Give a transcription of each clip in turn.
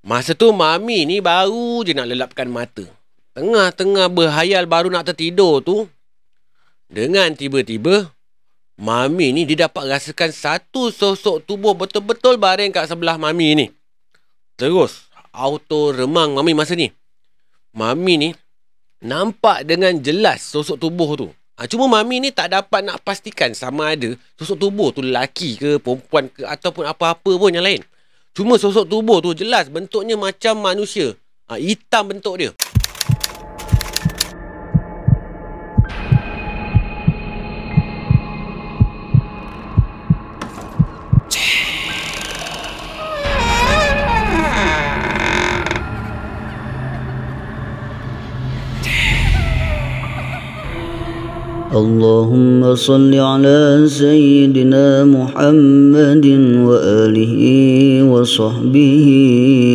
Masa tu Mami ni baru je nak lelapkan mata. Tengah-tengah berhayal baru nak tertidur tu. Dengan tiba-tiba, Mami ni dia dapat rasakan satu sosok tubuh betul-betul baring kat sebelah Mami ni. Terus, auto remang Mami masa ni. Mami ni nampak dengan jelas sosok tubuh tu. Ha, cuma Mami ni tak dapat nak pastikan sama ada sosok tubuh tu lelaki ke, perempuan ke ataupun apa-apa pun yang lain. Cuma sosok tubuh tu jelas bentuknya macam manusia. Ha, hitam bentuk dia. اللهم صل على سيدنا محمد وآله وصحبه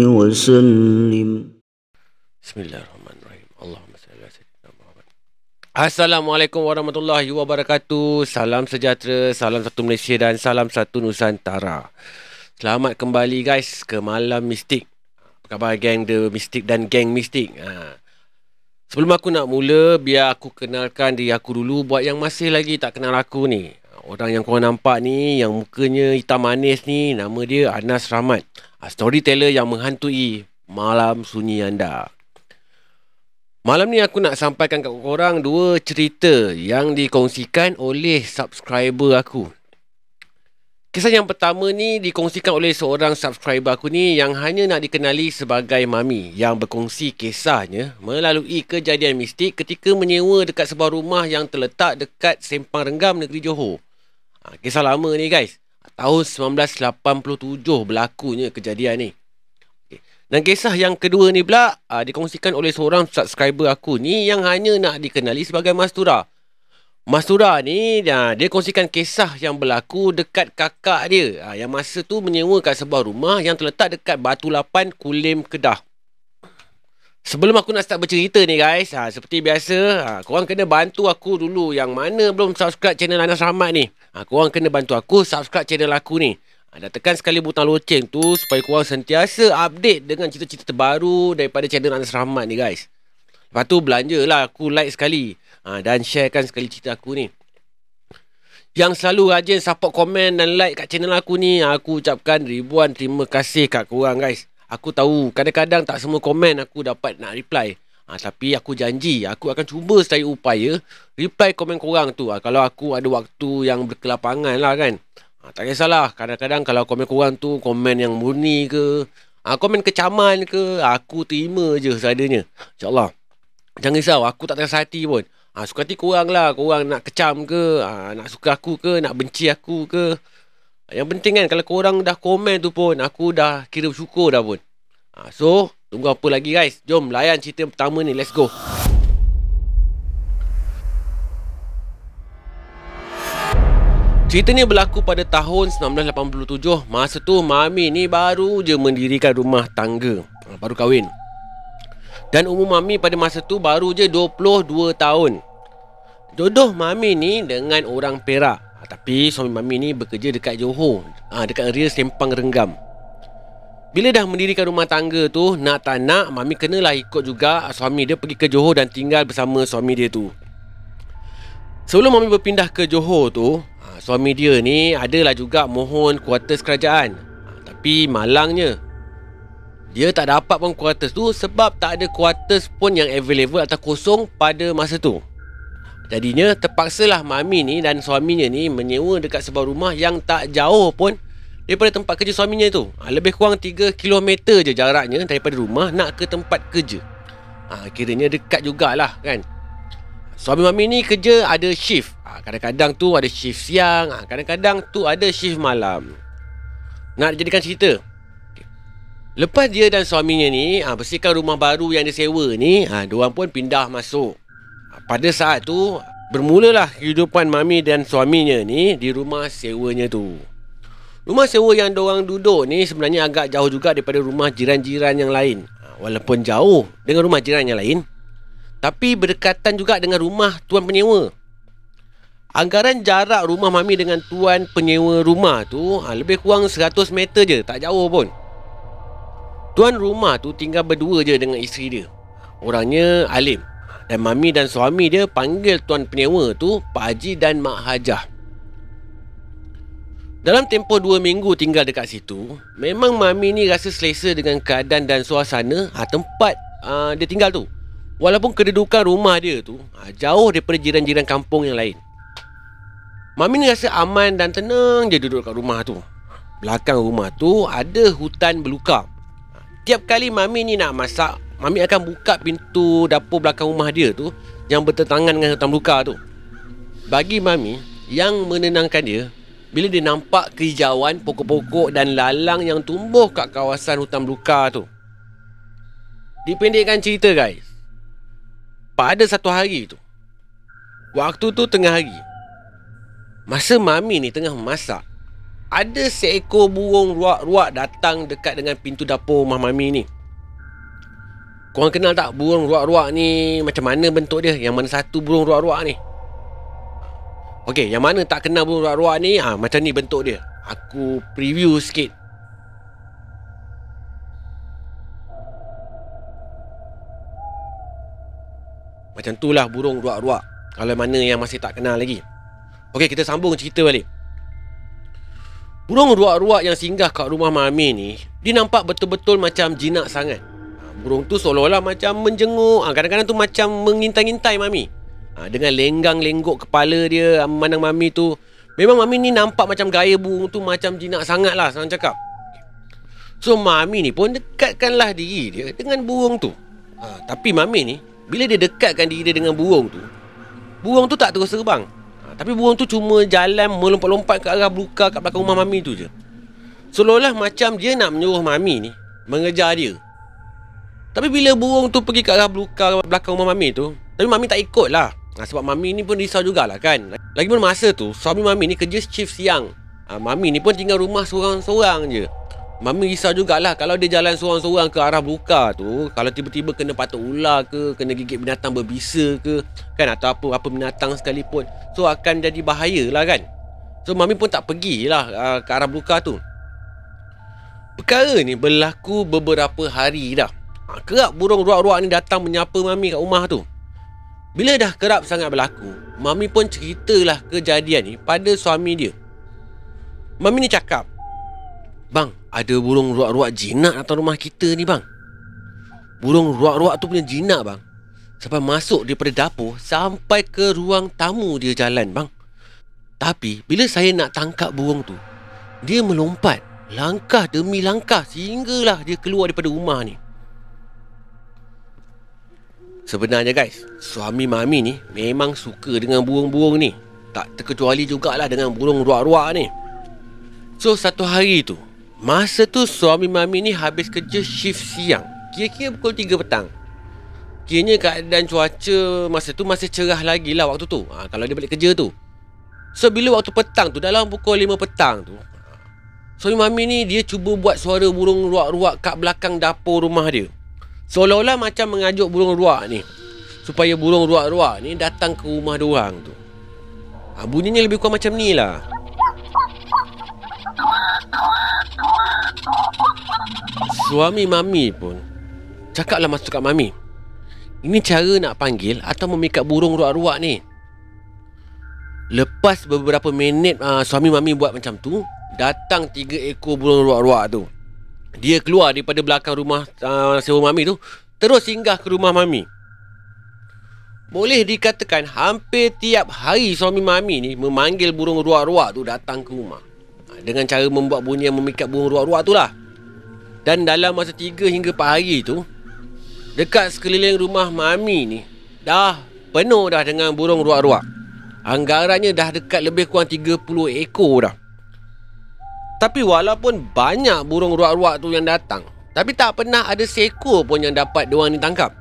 وسلم Bismillahirrahmanirrahim. Allahumma salli ala sayyidina Muhammad. Assalamualaikum warahmatullahi wabarakatuh. Salam sejahtera, salam satu Malaysia dan salam satu Nusantara. Selamat kembali guys ke Malam Mistik. Apa khabar geng The Mistik dan geng Mistik? Ha. Sebelum aku nak mula, biar aku kenalkan diri aku dulu buat yang masih lagi tak kenal aku ni. Orang yang korang nampak ni, yang mukanya hitam manis ni, nama dia Anas Rahmat. Ah, Storyteller yang menghantui malam sunyi anda. Malam ni aku nak sampaikan kat korang dua cerita yang dikongsikan oleh subscriber aku. Kisah yang pertama ni dikongsikan oleh seorang subscriber aku ni yang hanya nak dikenali sebagai Mami yang berkongsi kisahnya melalui kejadian mistik ketika menyewa dekat sebuah rumah yang terletak dekat Sempang Renggam, Negeri Johor. Ha, kisah lama ni guys. Tahun 1987 berlakunya kejadian ni. Okay. Dan kisah yang kedua ni pula ha, dikongsikan oleh seorang subscriber aku ni yang hanya nak dikenali sebagai Mastura. Mastura ni dia, dia kongsikan kisah yang berlaku dekat kakak dia ha, yang masa tu menyewa kat sebuah rumah yang terletak dekat Batu Lapan, Kulim, Kedah. Sebelum aku nak start bercerita ni guys, ha, seperti biasa, ha, korang kena bantu aku dulu yang mana belum subscribe channel Anas Rahmat ni. Ha, korang kena bantu aku subscribe channel aku ni. Ha, dan tekan sekali butang loceng tu supaya korang sentiasa update dengan cerita-cerita terbaru daripada channel Anas Rahmat ni guys. Lepas tu belanja lah aku like sekali. Ha, dan sharekan sekali cerita aku ni. Yang selalu rajin support komen dan like kat channel aku ni, aku ucapkan ribuan terima kasih kat korang guys. Aku tahu kadang-kadang tak semua komen aku dapat nak reply. Ha, tapi aku janji aku akan cuba sedaya upaya reply komen korang tu. Ha, kalau aku ada waktu yang berkelapangan lah kan. Ha, tak kisahlah kadang-kadang kalau komen korang tu komen yang murni ke. Ha, komen kecaman ke. Aku terima je seadanya. InsyaAllah. Jangan risau aku tak terasa hati pun. Ha, suka hati korang lah. Korang nak kecam ke, ha, nak suka aku ke, nak benci aku ke. Yang penting kan kalau korang dah komen tu pun, aku dah kira bersyukur dah pun. Ha, so, tunggu apa lagi guys. Jom layan cerita pertama ni. Let's go. Cerita ni berlaku pada tahun 1987. Masa tu Mami ni baru je mendirikan rumah tangga. Baru kahwin. Dan umur Mami pada masa tu baru je 22 tahun. Jodoh Mami ni dengan orang Perak. Ha, tapi suami Mami ni bekerja dekat Johor. Ha, dekat area Sempang Renggam. Bila dah mendirikan rumah tangga tu, nak tak nak, Mami kenalah ikut juga suami dia pergi ke Johor dan tinggal bersama suami dia tu. Sebelum Mami berpindah ke Johor tu, ha, suami dia ni adalah juga mohon kuartus kerajaan. Tapi malangnya, dia tak dapat pun quarters tu sebab tak ada quarters pun yang available atau kosong pada masa tu. Jadinya terpaksalah mami ni dan suaminya ni menyewa dekat sebuah rumah yang tak jauh pun daripada tempat kerja suaminya tu. Ha, lebih kurang 3 km je jaraknya daripada rumah nak ke tempat kerja. Ha, kiranya dekat jugalah kan. Suami mami ni kerja ada shift. Ha, kadang-kadang tu ada shift siang, ha, kadang-kadang tu ada shift malam. Nak jadikan cerita, Lepas dia dan suaminya ni ha, bersihkan rumah baru yang disewa ni, ha, diorang pun pindah masuk. Ha, pada saat tu, bermulalah kehidupan mami dan suaminya ni di rumah sewanya tu. Rumah sewa yang diorang duduk ni sebenarnya agak jauh juga daripada rumah jiran-jiran yang lain. Ha, walaupun jauh dengan rumah jiran yang lain, tapi berdekatan juga dengan rumah tuan penyewa. Anggaran jarak rumah mami dengan tuan penyewa rumah tu ha, lebih kurang 100 meter je, tak jauh pun. Tuan rumah tu tinggal berdua je dengan isteri dia. Orangnya alim. Dan mami dan suami dia panggil tuan penyewa tu Pak Haji dan Mak Hajah. Dalam tempoh dua minggu tinggal dekat situ, memang mami ni rasa selesa dengan keadaan dan suasana ha, tempat uh, dia tinggal tu. Walaupun kedudukan rumah dia tu ha, jauh daripada jiran-jiran kampung yang lain. Mami ni rasa aman dan tenang je duduk kat rumah tu. Belakang rumah tu ada hutan belukar. Tiap kali Mami ni nak masak, Mami akan buka pintu dapur belakang rumah dia tu yang bertentangan dengan hutan belukar tu. Bagi Mami, yang menenangkan dia bila dia nampak kehijauan pokok-pokok dan lalang yang tumbuh kat kawasan hutan belukar tu. Dipendekkan cerita guys. Pada satu hari tu. Waktu tu tengah hari. Masa mami ni tengah masak. Ada seekor burung ruak-ruak datang dekat dengan pintu dapur rumah mami ni. Korang kenal tak burung ruak-ruak ni macam mana bentuk dia? Yang mana satu burung ruak-ruak ni? Okey, yang mana tak kenal burung ruak-ruak ni, ha, macam ni bentuk dia. Aku preview sikit. Macam tu lah burung ruak-ruak. Kalau mana yang masih tak kenal lagi. Okey, kita sambung cerita balik. Burung ruak-ruak yang singgah kat rumah Mami ni, dia nampak betul-betul macam jinak sangat. Ha, burung tu seolah-olah macam menjenguk. Ha, kadang-kadang tu macam mengintai-intai Mami. Ha, dengan lenggang-lenggok kepala dia memandang Mami tu. Memang Mami ni nampak macam gaya burung tu macam jinak sangat lah senang cakap. So Mami ni pun dekatkanlah diri dia dengan burung tu. Tapi Mami ni bila dia dekatkan diri dia dengan burung tu, burung tu tak terus terbang. Tapi burung tu cuma jalan melompat-lompat ke arah belukar kat belakang rumah Mami tu je. Seolah-olah macam dia nak menyuruh Mami ni mengejar dia. Tapi bila burung tu pergi ke arah belukar belakang rumah Mami tu, tapi Mami tak ikut lah. Ha, sebab Mami ni pun risau jugalah kan. Lagipun masa tu, suami Mami ni kerja shift siang. Ha, Mami ni pun tinggal rumah seorang-seorang je. Mami risau jugalah kalau dia jalan seorang-seorang ke arah belukar tu. Kalau tiba-tiba kena patuk ular ke, kena gigit binatang berbisa ke. Kan atau apa-apa binatang sekalipun. So akan jadi bahaya lah kan. So Mami pun tak pergilah uh, ke arah belukar tu. Perkara ni berlaku beberapa hari dah. Ha, kerap burung ruak-ruak ni datang menyapa Mami kat rumah tu. Bila dah kerap sangat berlaku, Mami pun ceritalah kejadian ni pada suami dia. Mami ni cakap, Bang, ada burung ruak-ruak jinak atas rumah kita ni bang. Burung ruak-ruak tu punya jinak bang. Sampai masuk daripada dapur sampai ke ruang tamu dia jalan bang. Tapi bila saya nak tangkap burung tu, dia melompat langkah demi langkah sehinggalah dia keluar daripada rumah ni. Sebenarnya guys, suami mami ni memang suka dengan burung-burung ni. Tak terkecuali jugalah dengan burung ruak-ruak ni. So satu hari tu, masa tu suami mami ni habis kerja shift siang. Kira-kira pukul 3 petang. Kiranya keadaan cuaca masa tu masih cerah lagi lah waktu tu. Ha, kalau dia balik kerja tu. So bila waktu petang tu, dalam pukul 5 petang tu. Suami mami ni dia cuba buat suara burung ruak-ruak kat belakang dapur rumah dia. Seolah-olah macam mengajuk burung ruak ni Supaya burung ruak-ruak ni datang ke rumah diorang tu ha, Bunyinya lebih kurang macam ni lah Suami mami pun Cakaplah masuk kat mami Ini cara nak panggil atau memikat burung ruak-ruak ni Lepas beberapa minit uh, suami mami buat macam tu Datang tiga ekor burung ruak-ruak tu dia keluar daripada belakang rumah uh, sewa mami tu terus singgah ke rumah mami. Boleh dikatakan hampir tiap hari suami mami ni memanggil burung ruak-ruak tu datang ke rumah. Ha, dengan cara membuat bunyi yang memikat burung ruak-ruak tu lah. Dan dalam masa 3 hingga 4 hari tu, dekat sekeliling rumah mami ni, dah penuh dah dengan burung ruak-ruak. Anggarannya dah dekat lebih kurang 30 ekor dah. Tapi walaupun banyak burung ruak-ruak tu yang datang Tapi tak pernah ada seekor pun yang dapat diorang ni tangkap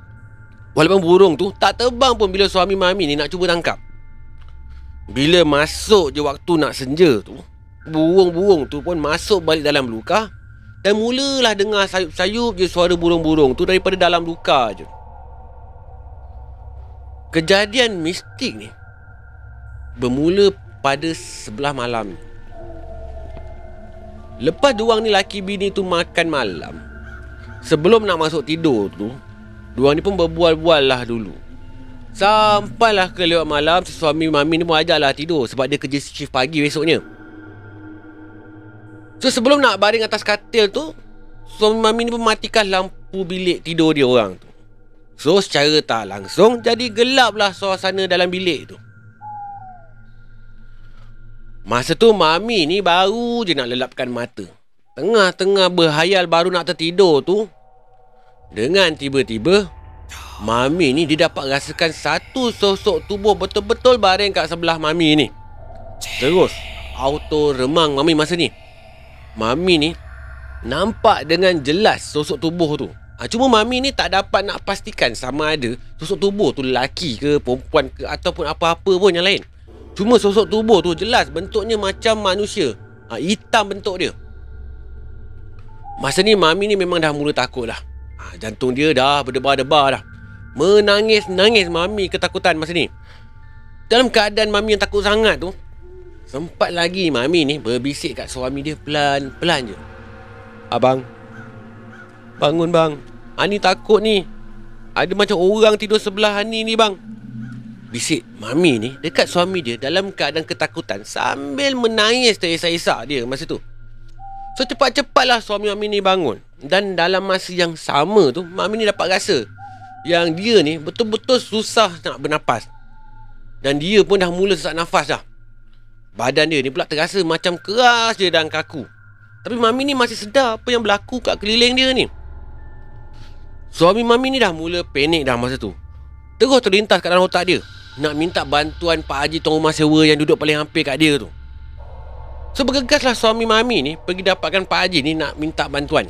Walaupun burung tu tak terbang pun bila suami mami ni nak cuba tangkap Bila masuk je waktu nak senja tu Burung-burung tu pun masuk balik dalam luka Dan mulalah dengar sayup-sayup je suara burung-burung tu daripada dalam luka je. Kejadian mistik ni Bermula pada sebelah malam. Lepas diorang ni laki bini tu makan malam. Sebelum nak masuk tidur tu Diorang ni pun berbual-bual lah dulu. Sampailah ke lewat malam suami mami ni pun ajaklah tidur Sebab dia kerja shift pagi besoknya So sebelum nak baring atas katil tu Suami mami ni pun matikan lampu bilik tidur dia orang tu. So secara tak langsung Jadi gelap lah suasana dalam bilik tu. Masa tu mami ni baru je nak lelapkan mata. Tengah-tengah berhayal baru nak tertidur tu. Dengan tiba-tiba Mami ni dia dapat rasakan satu sosok tubuh betul-betul baring kat sebelah mami ni. Terus auto remang mami masa ni Mami ni nampak dengan jelas sosok tubuh tu. Ha, Cuma mami ni tak dapat nak pastikan sama ada sosok tubuh tu lelaki ke perempuan ke ataupun apa-apa pun yang lain. Cuma sosok tubuh tu jelas bentuknya macam manusia. Ha, Hitam bentuk dia. Masa ni mami ni memang dah mula takut lah. Ha, Jantung dia dah berdebar-debar dah. Menangis-nangis mami ketakutan masa ni. Dalam keadaan mami yang takut sangat tu Sempat lagi mami ni berbisik kat suami dia pelan-pelan je. Abang. Bangun bang. Ani takut ni. Ada macam orang tidur sebelah Ani ni bang. Bisik mami ni dekat suami dia dalam keadaan ketakutan Sambil menangis terisak-isak dia masa tu. So cepat-cepatlah suami mami ni bangun. Dan dalam masa yang sama tu Mami ni dapat rasa Yang dia ni betul-betul susah nak bernapas. Dan dia pun dah mula sesak nafas dah Badan dia ni pula terasa macam keras je dan kaku. Tapi mami ni masih sedar apa yang berlaku kat keliling dia ni. Suami mami ni dah mula panik dah masa tu. Terus terlintas kat dalam otak dia. Nak minta bantuan Pak Haji tuan rumah sewa yang duduk paling hampir kat dia tu. So bergegaslah suami mami ni Pergi dapatkan Pak Haji ni nak minta bantuan.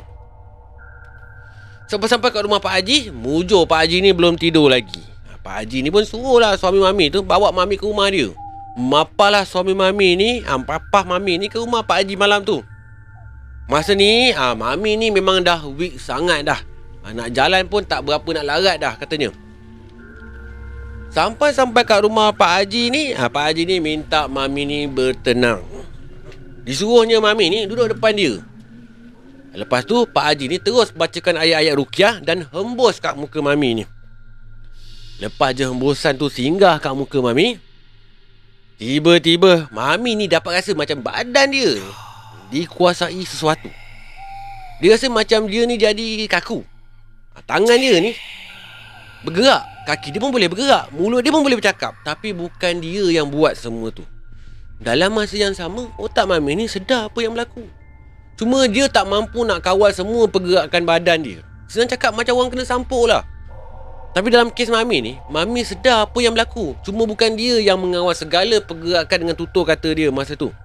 Sampai-sampai kat rumah Pak Haji Mujur Pak Haji ni belum tidur lagi. Pak Haji ni pun suruh lah suami mami tu Bawa mami ke rumah dia Mapalah suami mami ni ah, Papah mami ni ke rumah Pak Haji malam tu. Masa ni ah, Mami ni memang dah weak sangat dah. Ah, Nak jalan pun tak berapa nak larat dah katanya. Sampai-sampai kat rumah Pak Haji ni ah, Pak Haji ni minta mami ni bertenang. Disuruhnya mami ni duduk depan dia. Lepas tu Pak Haji ni terus bacakan ayat-ayat rukyah Dan hembus kat muka mami ni. Lepas je hembusan tu singgah kat muka mami Tiba-tiba Mami ni dapat rasa macam badan dia Dikuasai sesuatu. Dia rasa macam dia ni jadi kaku. Ha, Tangan dia ni Bergerak. Kaki dia pun boleh bergerak. Mulut dia pun boleh bercakap. Tapi bukan dia yang buat semua tu. Dalam masa yang sama Otak Mami ni sedar apa yang berlaku. Cuma dia tak mampu nak kawal semua pergerakan badan dia. Senang cakap macam orang kena sampuk lah tapi dalam kes Mami ni, Mami sedar apa yang berlaku. Cuma bukan dia yang mengawal segala pergerakan dengan tutur kata dia masa tu.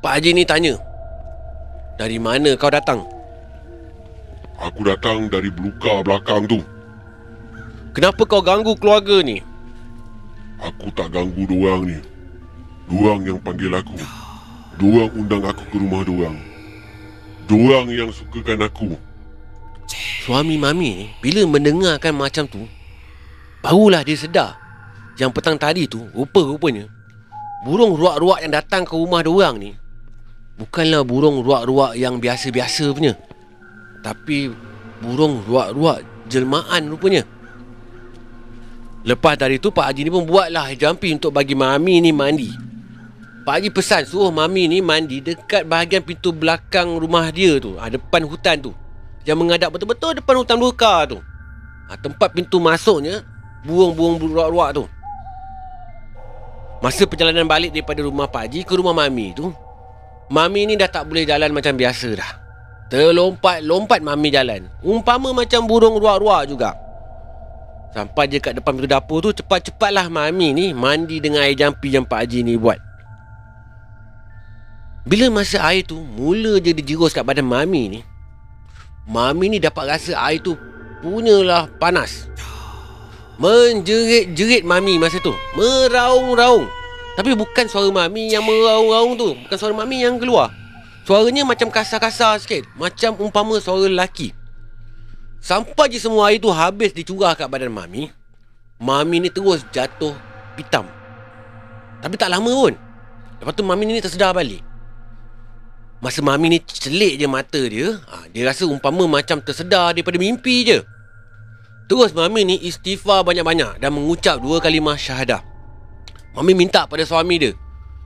Pak Haji ni tanya, Dari mana kau datang? Aku datang dari belukar belakang tu. Kenapa kau ganggu keluarga ni? Aku tak ganggu diorang ni. Diorang yang panggil aku. Diorang undang aku ke rumah diorang. Diorang yang sukakan aku. Suami Mami ni bila mendengarkan macam tu, barulah dia sedar yang petang tadi tu rupa-rupanya burung ruak-ruak yang datang ke rumah diorang ni bukanlah burung ruak-ruak yang biasa-biasa punya. Tapi burung ruak-ruak jelmaan rupanya. Lepas dari tu Pak Haji ni pun buatlah jampi untuk bagi Mami ni mandi. Pak Haji pesan suruh Mami ni mandi dekat bahagian pintu belakang rumah dia tu. Ha, depan hutan tu. Yang menghadap betul-betul depan hutan belukar tu. Ha, tempat pintu masuknya burung-burung ruak-ruak tu. Masa perjalanan balik daripada rumah Pak Haji ke rumah Mami tu, Mami ni dah tak boleh jalan macam biasa dah. Terlompat-lompat Mami jalan. Umpama macam burung ruak-ruak juga. Sampai je kat depan pintu dapur tu Cepat-cepatlah Mami ni Mandi dengan air jampi yang Pak Haji ni buat Bila masa air tu Mula je dijerus kat badan Mami ni Mami ni dapat rasa air tu Punyalah panas. Menjerit-jerit Mami masa tu. Meraung-raung. Tapi bukan suara Mami yang meraung-raung tu. Bukan suara Mami yang keluar. Suaranya macam kasar-kasar sikit. Macam umpama suara lelaki. Sampai je semua air tu habis dicurah kat badan Mami Mami ni terus jatuh pitam. Tapi tak lama pun. Lepas tu Mami ni tersedar balik Masa Mami ni celik je mata dia ha, Dia rasa umpama macam tersedar daripada mimpi je. Terus Mami ni istighfar banyak-banyak Dan mengucap dua kalimah syahadah. Mami minta pada suami dia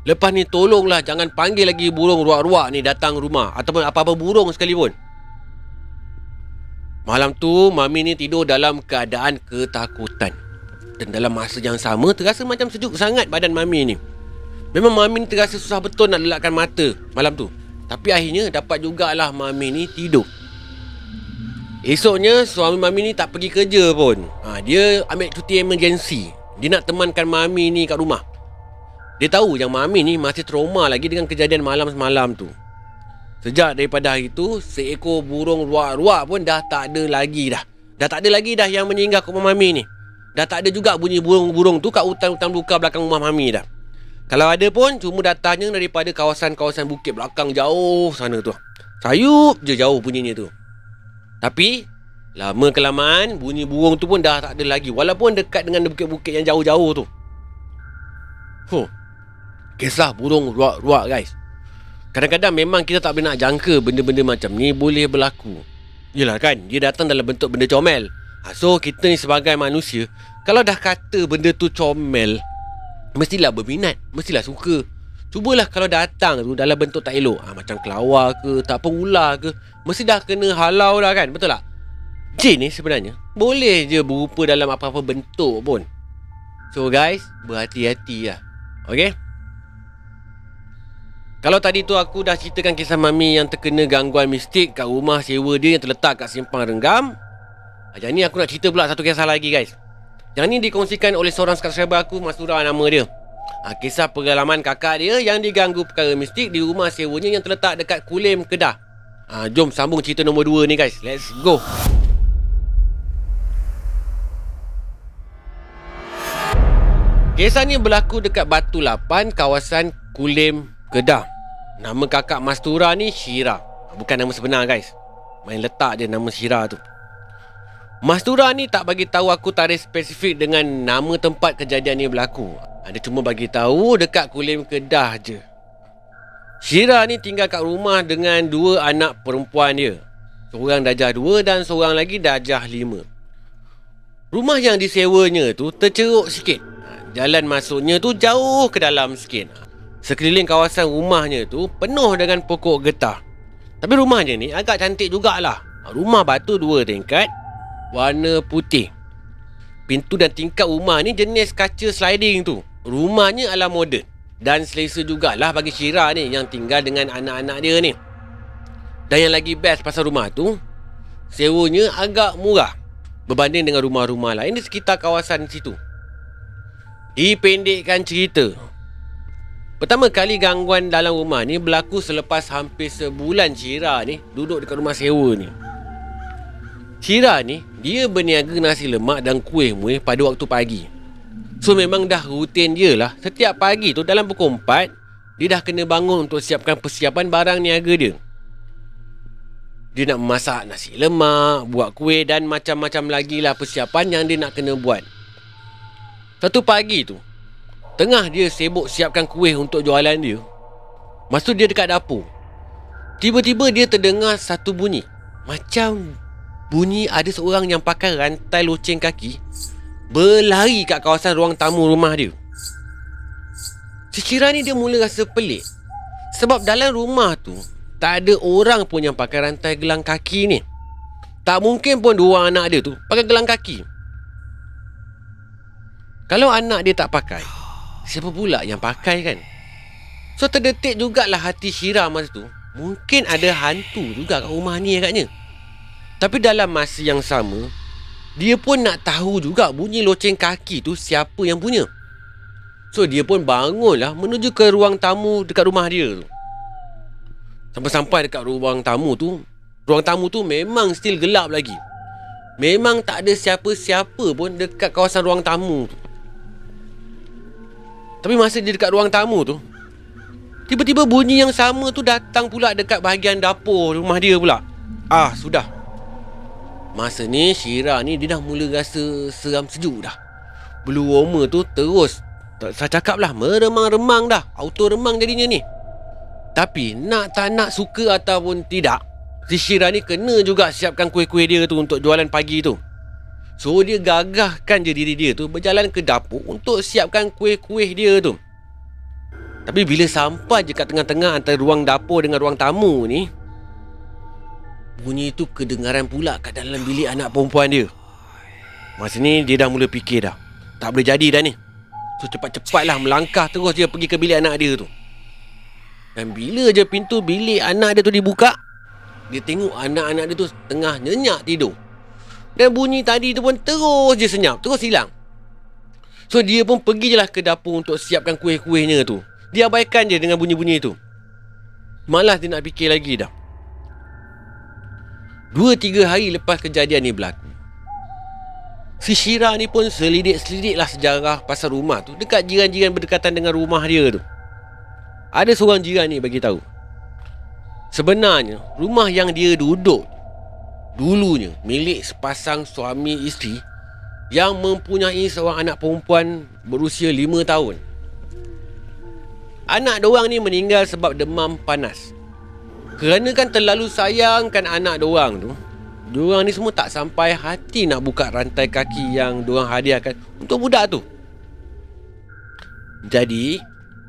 Lepas ni tolonglah jangan panggil lagi burung ruak-ruak ni datang rumah Ataupun apa-apa burung sekalipun. Malam tu Mami ni tidur dalam keadaan ketakutan. Dan dalam masa yang sama terasa macam sejuk sangat badan Mami ni. Memang Mami ni terasa susah betul nak lelakkan mata malam tu Tapi akhirnya dapat jugalah Mami ni tidur Esoknya suami Mami ni tak pergi kerja pun ha, Dia ambil cuti emergency Dia nak temankan Mami ni kat rumah dia tahu yang Mami ni masih trauma lagi dengan kejadian malam semalam tu. Sejak daripada hari tu, seekor burung ruak-ruak pun dah tak ada lagi dah. Dah tak ada lagi dah yang menyinggah rumah Mami ni. Dah tak ada juga bunyi burung-burung tu kat hutan-hutan luka belakang rumah Mami dah. Kalau ada pun, cuma datangnya daripada kawasan-kawasan bukit belakang jauh sana tu. Sayup je jauh bunyinya tu. Tapi, lama kelamaan, bunyi burung tu pun dah tak ada lagi. Walaupun dekat dengan bukit-bukit yang jauh-jauh tu. Huh, Kisah burung ruak-ruak guys Kadang-kadang memang kita tak boleh nak jangka benda-benda macam ni boleh berlaku Yelah kan, dia datang dalam bentuk benda comel ha, So kita ni sebagai manusia Kalau dah kata benda tu comel Mestilah berminat, mestilah suka Cubalah kalau datang tu dalam bentuk tak elok ha, Macam kelawar ke, tak apa ular ke Mesti dah kena halau dah kan, betul tak? Jin ni sebenarnya Boleh je berupa dalam apa-apa bentuk pun So guys, berhati-hati lah Okay? Kalau tadi tu aku dah ceritakan kisah Mami yang terkena gangguan mistik kat rumah sewa dia yang terletak kat Simpang Renggam. Yang ni aku nak cerita pula satu kisah lagi guys. Yang ni dikongsikan oleh seorang subscriber aku, Mas Surah nama dia. Ha, kisah pengalaman kakak dia yang diganggu perkara mistik di rumah sewanya yang terletak dekat Kulim, Kedah. Ha, jom sambung cerita nombor 2 ni guys. Let's go. Kisah ni berlaku dekat Batu Lapan, kawasan Kulim, Kedah. Nama kakak Mastura ni Syira. Bukan nama sebenar guys. Main letak je nama Syira tu. Mastura ni tak bagi tahu aku tarikh spesifik dengan nama tempat kejadian ni berlaku. Dia cuma bagi tahu dekat Kulim Kedah je. Syira ni tinggal kat rumah dengan dua anak perempuan dia. Seorang darjah dua dan seorang lagi darjah lima. Rumah yang disewanya tu terceruk sikit. Jalan masuknya tu jauh ke dalam sikit. Sekeliling kawasan rumahnya tu penuh dengan pokok getah. Tapi rumahnya ni agak cantik jugalah. Rumah batu dua tingkat, warna putih. Pintu dan tingkap rumah ni jenis kaca sliding tu. Rumahnya ala moden. Dan selesa jugalah bagi Syira ni yang tinggal dengan anak-anak dia ni. Dan yang lagi best pasal rumah tu, sewanya agak murah. Berbanding dengan rumah-rumah lain di sekitar kawasan situ. Dipendekkan cerita, Pertama kali gangguan dalam rumah ni berlaku selepas hampir sebulan Syira ni duduk dekat rumah sewa ni. Syira ni, dia berniaga nasi lemak dan kuih muih pada waktu pagi. So memang dah rutin dia lah. Setiap pagi tu dalam pukul 4, dia dah kena bangun untuk siapkan persiapan barang niaga dia. Dia nak memasak nasi lemak, buat kuih dan macam-macam lagi lah persiapan yang dia nak kena buat. Satu pagi tu, Tengah dia sibuk siapkan kuih untuk jualan dia Masa dia dekat dapur Tiba-tiba dia terdengar satu bunyi Macam bunyi ada seorang yang pakai rantai loceng kaki Berlari kat kawasan ruang tamu rumah dia. Sekiranya ni dia mula rasa pelik Sebab dalam rumah tu Tak ada orang pun yang pakai rantai gelang kaki ni. Tak mungkin pun dua anak dia tu pakai gelang kaki. Kalau anak dia tak pakai Siapa pula yang pakai kan? So terdetik jugalah hati Syira masa tu. Mungkin ada hantu juga kat rumah ni agaknya Tapi dalam masa yang sama Dia pun nak tahu juga bunyi loceng kaki tu siapa yang punya. So dia pun bangunlah menuju ke ruang tamu dekat rumah dia tu. Sampai-sampai dekat ruang tamu tu Ruang tamu tu memang still gelap lagi. Memang tak ada siapa-siapa pun dekat kawasan ruang tamu tu. Tapi masa dia dekat ruang tamu tu Tiba-tiba bunyi yang sama tu datang pula dekat bahagian dapur rumah dia pula. Ah sudah Masa ni Syira ni dia dah mula rasa seram sejuk dah. Blue warmer tu terus Tak saya cakap lah meremang-remang dah. Auto remang jadinya ni. Tapi nak tak nak suka ataupun tidak Si Syira ni kena juga siapkan kuih-kuih dia tu untuk jualan pagi tu. So dia gagahkan je diri dia tu Berjalan ke dapur untuk siapkan kuih-kuih dia tu. Tapi bila sampai je kat tengah-tengah antara ruang dapur dengan ruang tamu ni Bunyi tu kedengaran pula kat dalam bilik anak perempuan dia. Masa ni dia dah mula fikir dah. Tak boleh jadi dah ni. So cepat-cepatlah melangkah terus dia pergi ke bilik anak dia tu. Dan bila je pintu bilik anak dia tu dibuka Dia tengok anak-anak dia tu tengah nyenyak tidur. Dan bunyi tadi tu pun terus je senyap Terus hilang. So dia pun pergi je lah ke dapur untuk siapkan kuih-kuihnya tu. Dia abaikan je dengan bunyi-bunyi tu. Malas dia nak fikir lagi dah Dua tiga hari lepas kejadian ni berlaku. Si Syira ni pun selidik-selidik lah sejarah pasal rumah tu. Dekat jiran-jiran berdekatan dengan rumah dia tu. Ada seorang jiran ni bagi tahu. Sebenarnya rumah yang dia duduk Dulunya milik sepasang suami isteri Yang mempunyai seorang anak perempuan berusia lima tahun. Anak diorang ni meninggal sebab demam panas kerana kan terlalu sayangkan anak diorang tu Diorang ni semua tak sampai hati nak buka rantai kaki yang diorang hadiahkan untuk budak tu. Jadi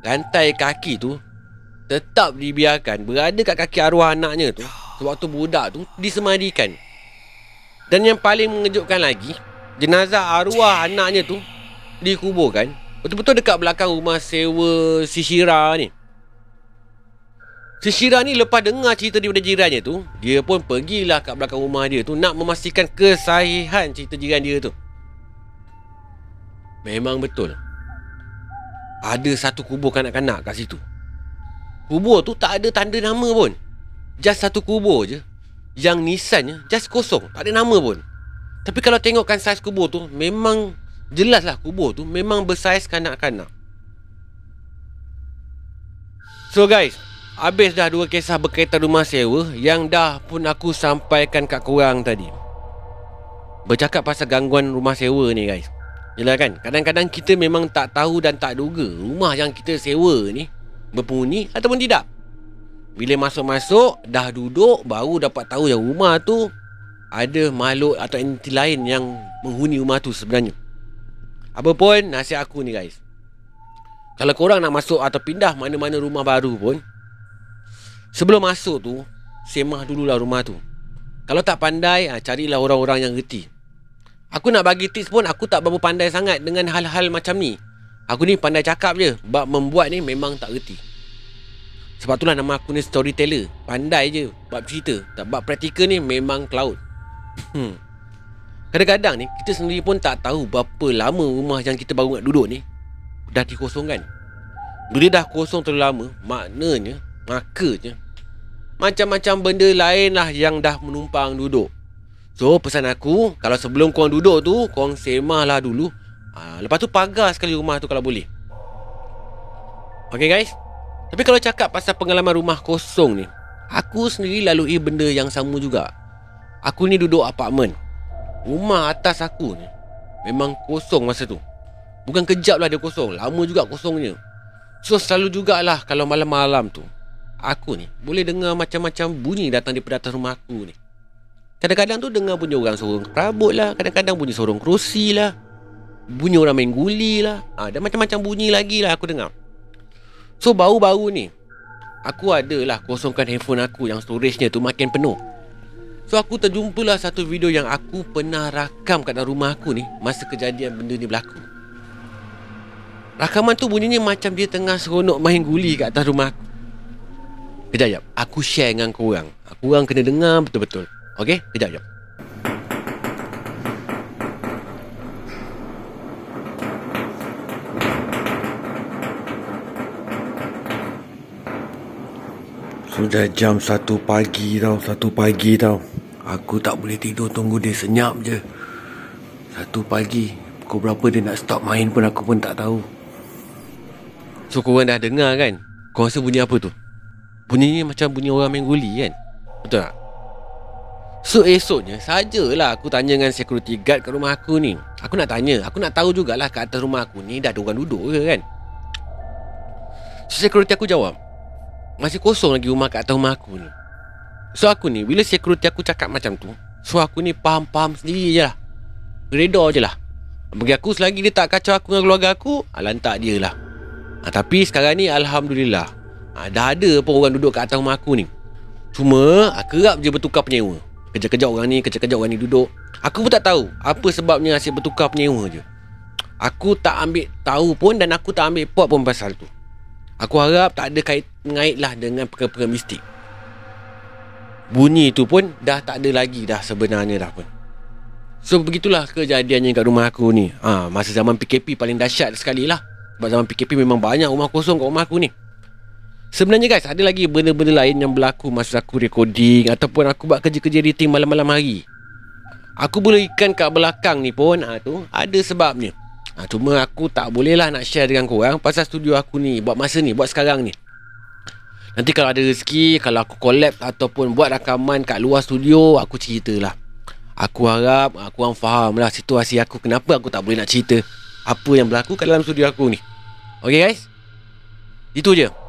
rantai kaki tu tetap dibiarkan berada kat kaki arwah anaknya tu Sewaktu budak tu disemadikan. Dan yang paling mengejutkan lagi Jenazah arwah anaknya tu dikuburkan Betul-betul dekat belakang rumah sewa si Syira ni Si Syira ni lepas dengar cerita daripada jirannya tu Dia pun pergilah kat belakang rumah dia tu Nak memastikan kesahihan cerita jiran dia tu. Memang betul. Ada satu kubur kanak-kanak kat situ. Kubur tu tak ada tanda nama pun. Just satu kubur je. Yang nisannya just kosong. Tak ada nama pun. Tapi kalau tengokkan saiz kubur tu Memang jelas lah kubur tu Memang bersaiz kanak-kanak. So guys Habis dah dua kisah berkaitan rumah sewa Yang dah pun aku sampaikan kat korang tadi. Bercakap pasal gangguan rumah sewa ni guys. Yelah kan? Kadang-kadang kita memang tak tahu dan tak duga Rumah yang kita sewa ni Berpenghuni ataupun tidak. Bila masuk-masuk Dah duduk Baru dapat tahu yang rumah tu Ada makhluk atau entiti lain yang Menghuni rumah tu sebenarnya. Apa pun nasihat aku ni guys. Kalau korang nak masuk atau pindah mana-mana rumah baru pun Sebelum masuk tu Semah dululah rumah tu. Kalau tak pandai ha, Carilah orang-orang yang reti. Aku nak bagi tips pun Aku tak berapa pandai sangat Dengan hal-hal macam ni. Aku ni pandai cakap je Bab membuat ni memang tak reti. Sebab itulah nama aku ni storyteller. Pandai je Bab cerita. Tak bab praktikal ni memang cloud. Hmm. Kadang-kadang ni Kita sendiri pun tak tahu Berapa lama rumah yang kita baru nak duduk ni. Dah dikosongkan. Bila dah kosong terlalu lama Maknanya Makanya macam-macam benda lain lah yang dah menumpang duduk. So, pesan aku, kalau sebelum korang duduk tu, korang semah lah dulu. Ha, lepas tu pagar sekali rumah tu kalau boleh. Okay guys? Tapi kalau cakap pasal pengalaman rumah kosong ni, aku sendiri lalui benda yang sama juga. Aku ni duduk apartmen. Rumah atas aku ni memang kosong masa tu. Bukan kejap lah dia kosong, lama juga kosongnya. So selalu jugalah kalau malam-malam tu aku ni boleh dengar macam-macam bunyi datang daripada atas rumah aku ni. Kadang-kadang tu dengar bunyi orang sorong perabot lah. Kadang-kadang bunyi sorong kerusi lah. Bunyi orang main guli lah. Ha, dan macam-macam bunyi lagi lah aku dengar. So baru-baru ni, aku adalah kosongkan handphone aku yang storage-nya tu makin penuh. So aku terjumpalah satu video yang aku pernah rakam kat dalam rumah aku ni masa kejadian benda ni berlaku. Rakaman tu bunyinya macam dia tengah seronok main guli kat atas rumah aku. Kejap, kejap. Aku share dengan korang. Korang kena dengar betul-betul. Okey? Kejap, kejap. Sudah jam satu pagi tau. Satu pagi tau. Aku tak boleh tidur tunggu dia senyap je. Satu pagi. Pukul berapa dia nak stop main pun aku pun tak tahu. So korang dah dengar kan? Kau rasa bunyi apa tu? Bunyi ni macam bunyi orang main guli kan? Betul tak? So esoknya sajalah aku tanya dengan security guard kat rumah aku ni. Aku nak tanya. Aku nak tahu jugalah kat atas rumah aku ni Dah ada orang duduk ke kan? So security aku jawab Masih kosong lagi rumah kat atas rumah aku ni. So aku ni Bila security aku cakap macam tu So aku ni faham-faham sendiri je lah. Reda je lah. Bagi aku selagi dia tak kacau aku dengan keluarga aku ah, Lantak dia lah. Ha, Tapi sekarang ni Alhamdulillah ha, Dah ada pun orang duduk kat atas rumah aku ni Cuma ah, Kerap je bertukar penyewa Kejap-kejap orang ni Kejap-kejap orang ni duduk Aku pun tak tahu Apa sebabnya asyik bertukar penyewa je Aku tak ambil tahu pun Dan aku tak ambil pot pun pasal tu Aku harap tak ada kait mengait lah dengan perkara-perkara mistik. Bunyi tu pun dah tak ada lagi dah sebenarnya dah pun. So begitulah kejadiannya kat rumah aku ni. Ha, masa zaman PKP paling dahsyat sekali lah. Sebab zaman PKP memang banyak rumah kosong kat rumah aku ni. Sebenarnya guys, ada lagi benda-benda lain yang berlaku masa aku recording ataupun aku buat kerja-kerja editing malam-malam hari. Aku boleh ikan kat belakang ni pun, ha, tu ada sebabnya. Ha, cuma aku tak boleh lah nak share dengan korang pasal studio aku ni buat masa ni, buat sekarang ni. Nanti kalau ada rezeki, kalau aku collab ataupun buat rakaman kat luar studio, aku ceritalah. Aku harap aku orang faham lah situasi aku kenapa aku tak boleh nak cerita apa yang berlaku kat dalam studio aku ni. Okay guys? Itu je.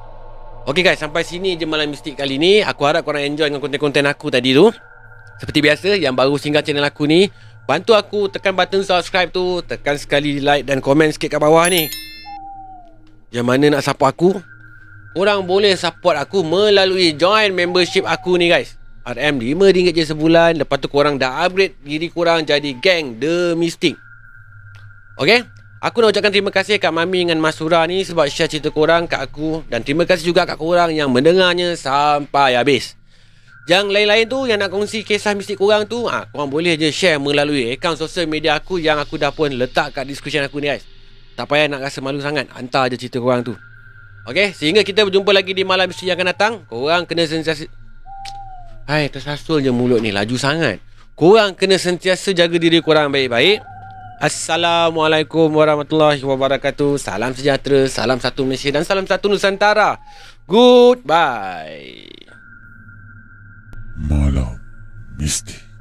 Okay guys, sampai sini je malam mistik kali ni. Aku harap korang enjoy dengan konten-konten aku tadi tu. Seperti biasa, yang baru singgah channel aku ni, bantu aku tekan button subscribe tu, tekan sekali like dan komen sikit kat bawah ni. Yang mana nak support aku, Korang boleh support aku melalui join membership aku ni guys. RM RM5 je sebulan. Lepas tu korang dah upgrade diri korang jadi gang The Mystic. Okay? Aku nak ucapkan terima kasih kat Mami dengan Mas Surah ni sebab share cerita korang kat aku. Dan terima kasih juga kat korang yang mendengarnya sampai habis. Yang lain-lain tu yang nak kongsi kisah mistik korang tu, ah, korang boleh je share melalui akaun sosial media aku yang aku dah pun letak kat description aku ni guys. Tak payah nak rasa malu sangat. Hantar je cerita korang tu. Okey, sehingga kita berjumpa lagi di malam misteri yang akan datang. Korang kena sentiasa... Hai, tersasul je mulut ni. Laju sangat. Korang kena sentiasa jaga diri korang baik-baik. Assalamualaikum warahmatullahi wabarakatuh. Salam sejahtera, salam satu Malaysia dan salam satu Nusantara. Goodbye. Malam Mistik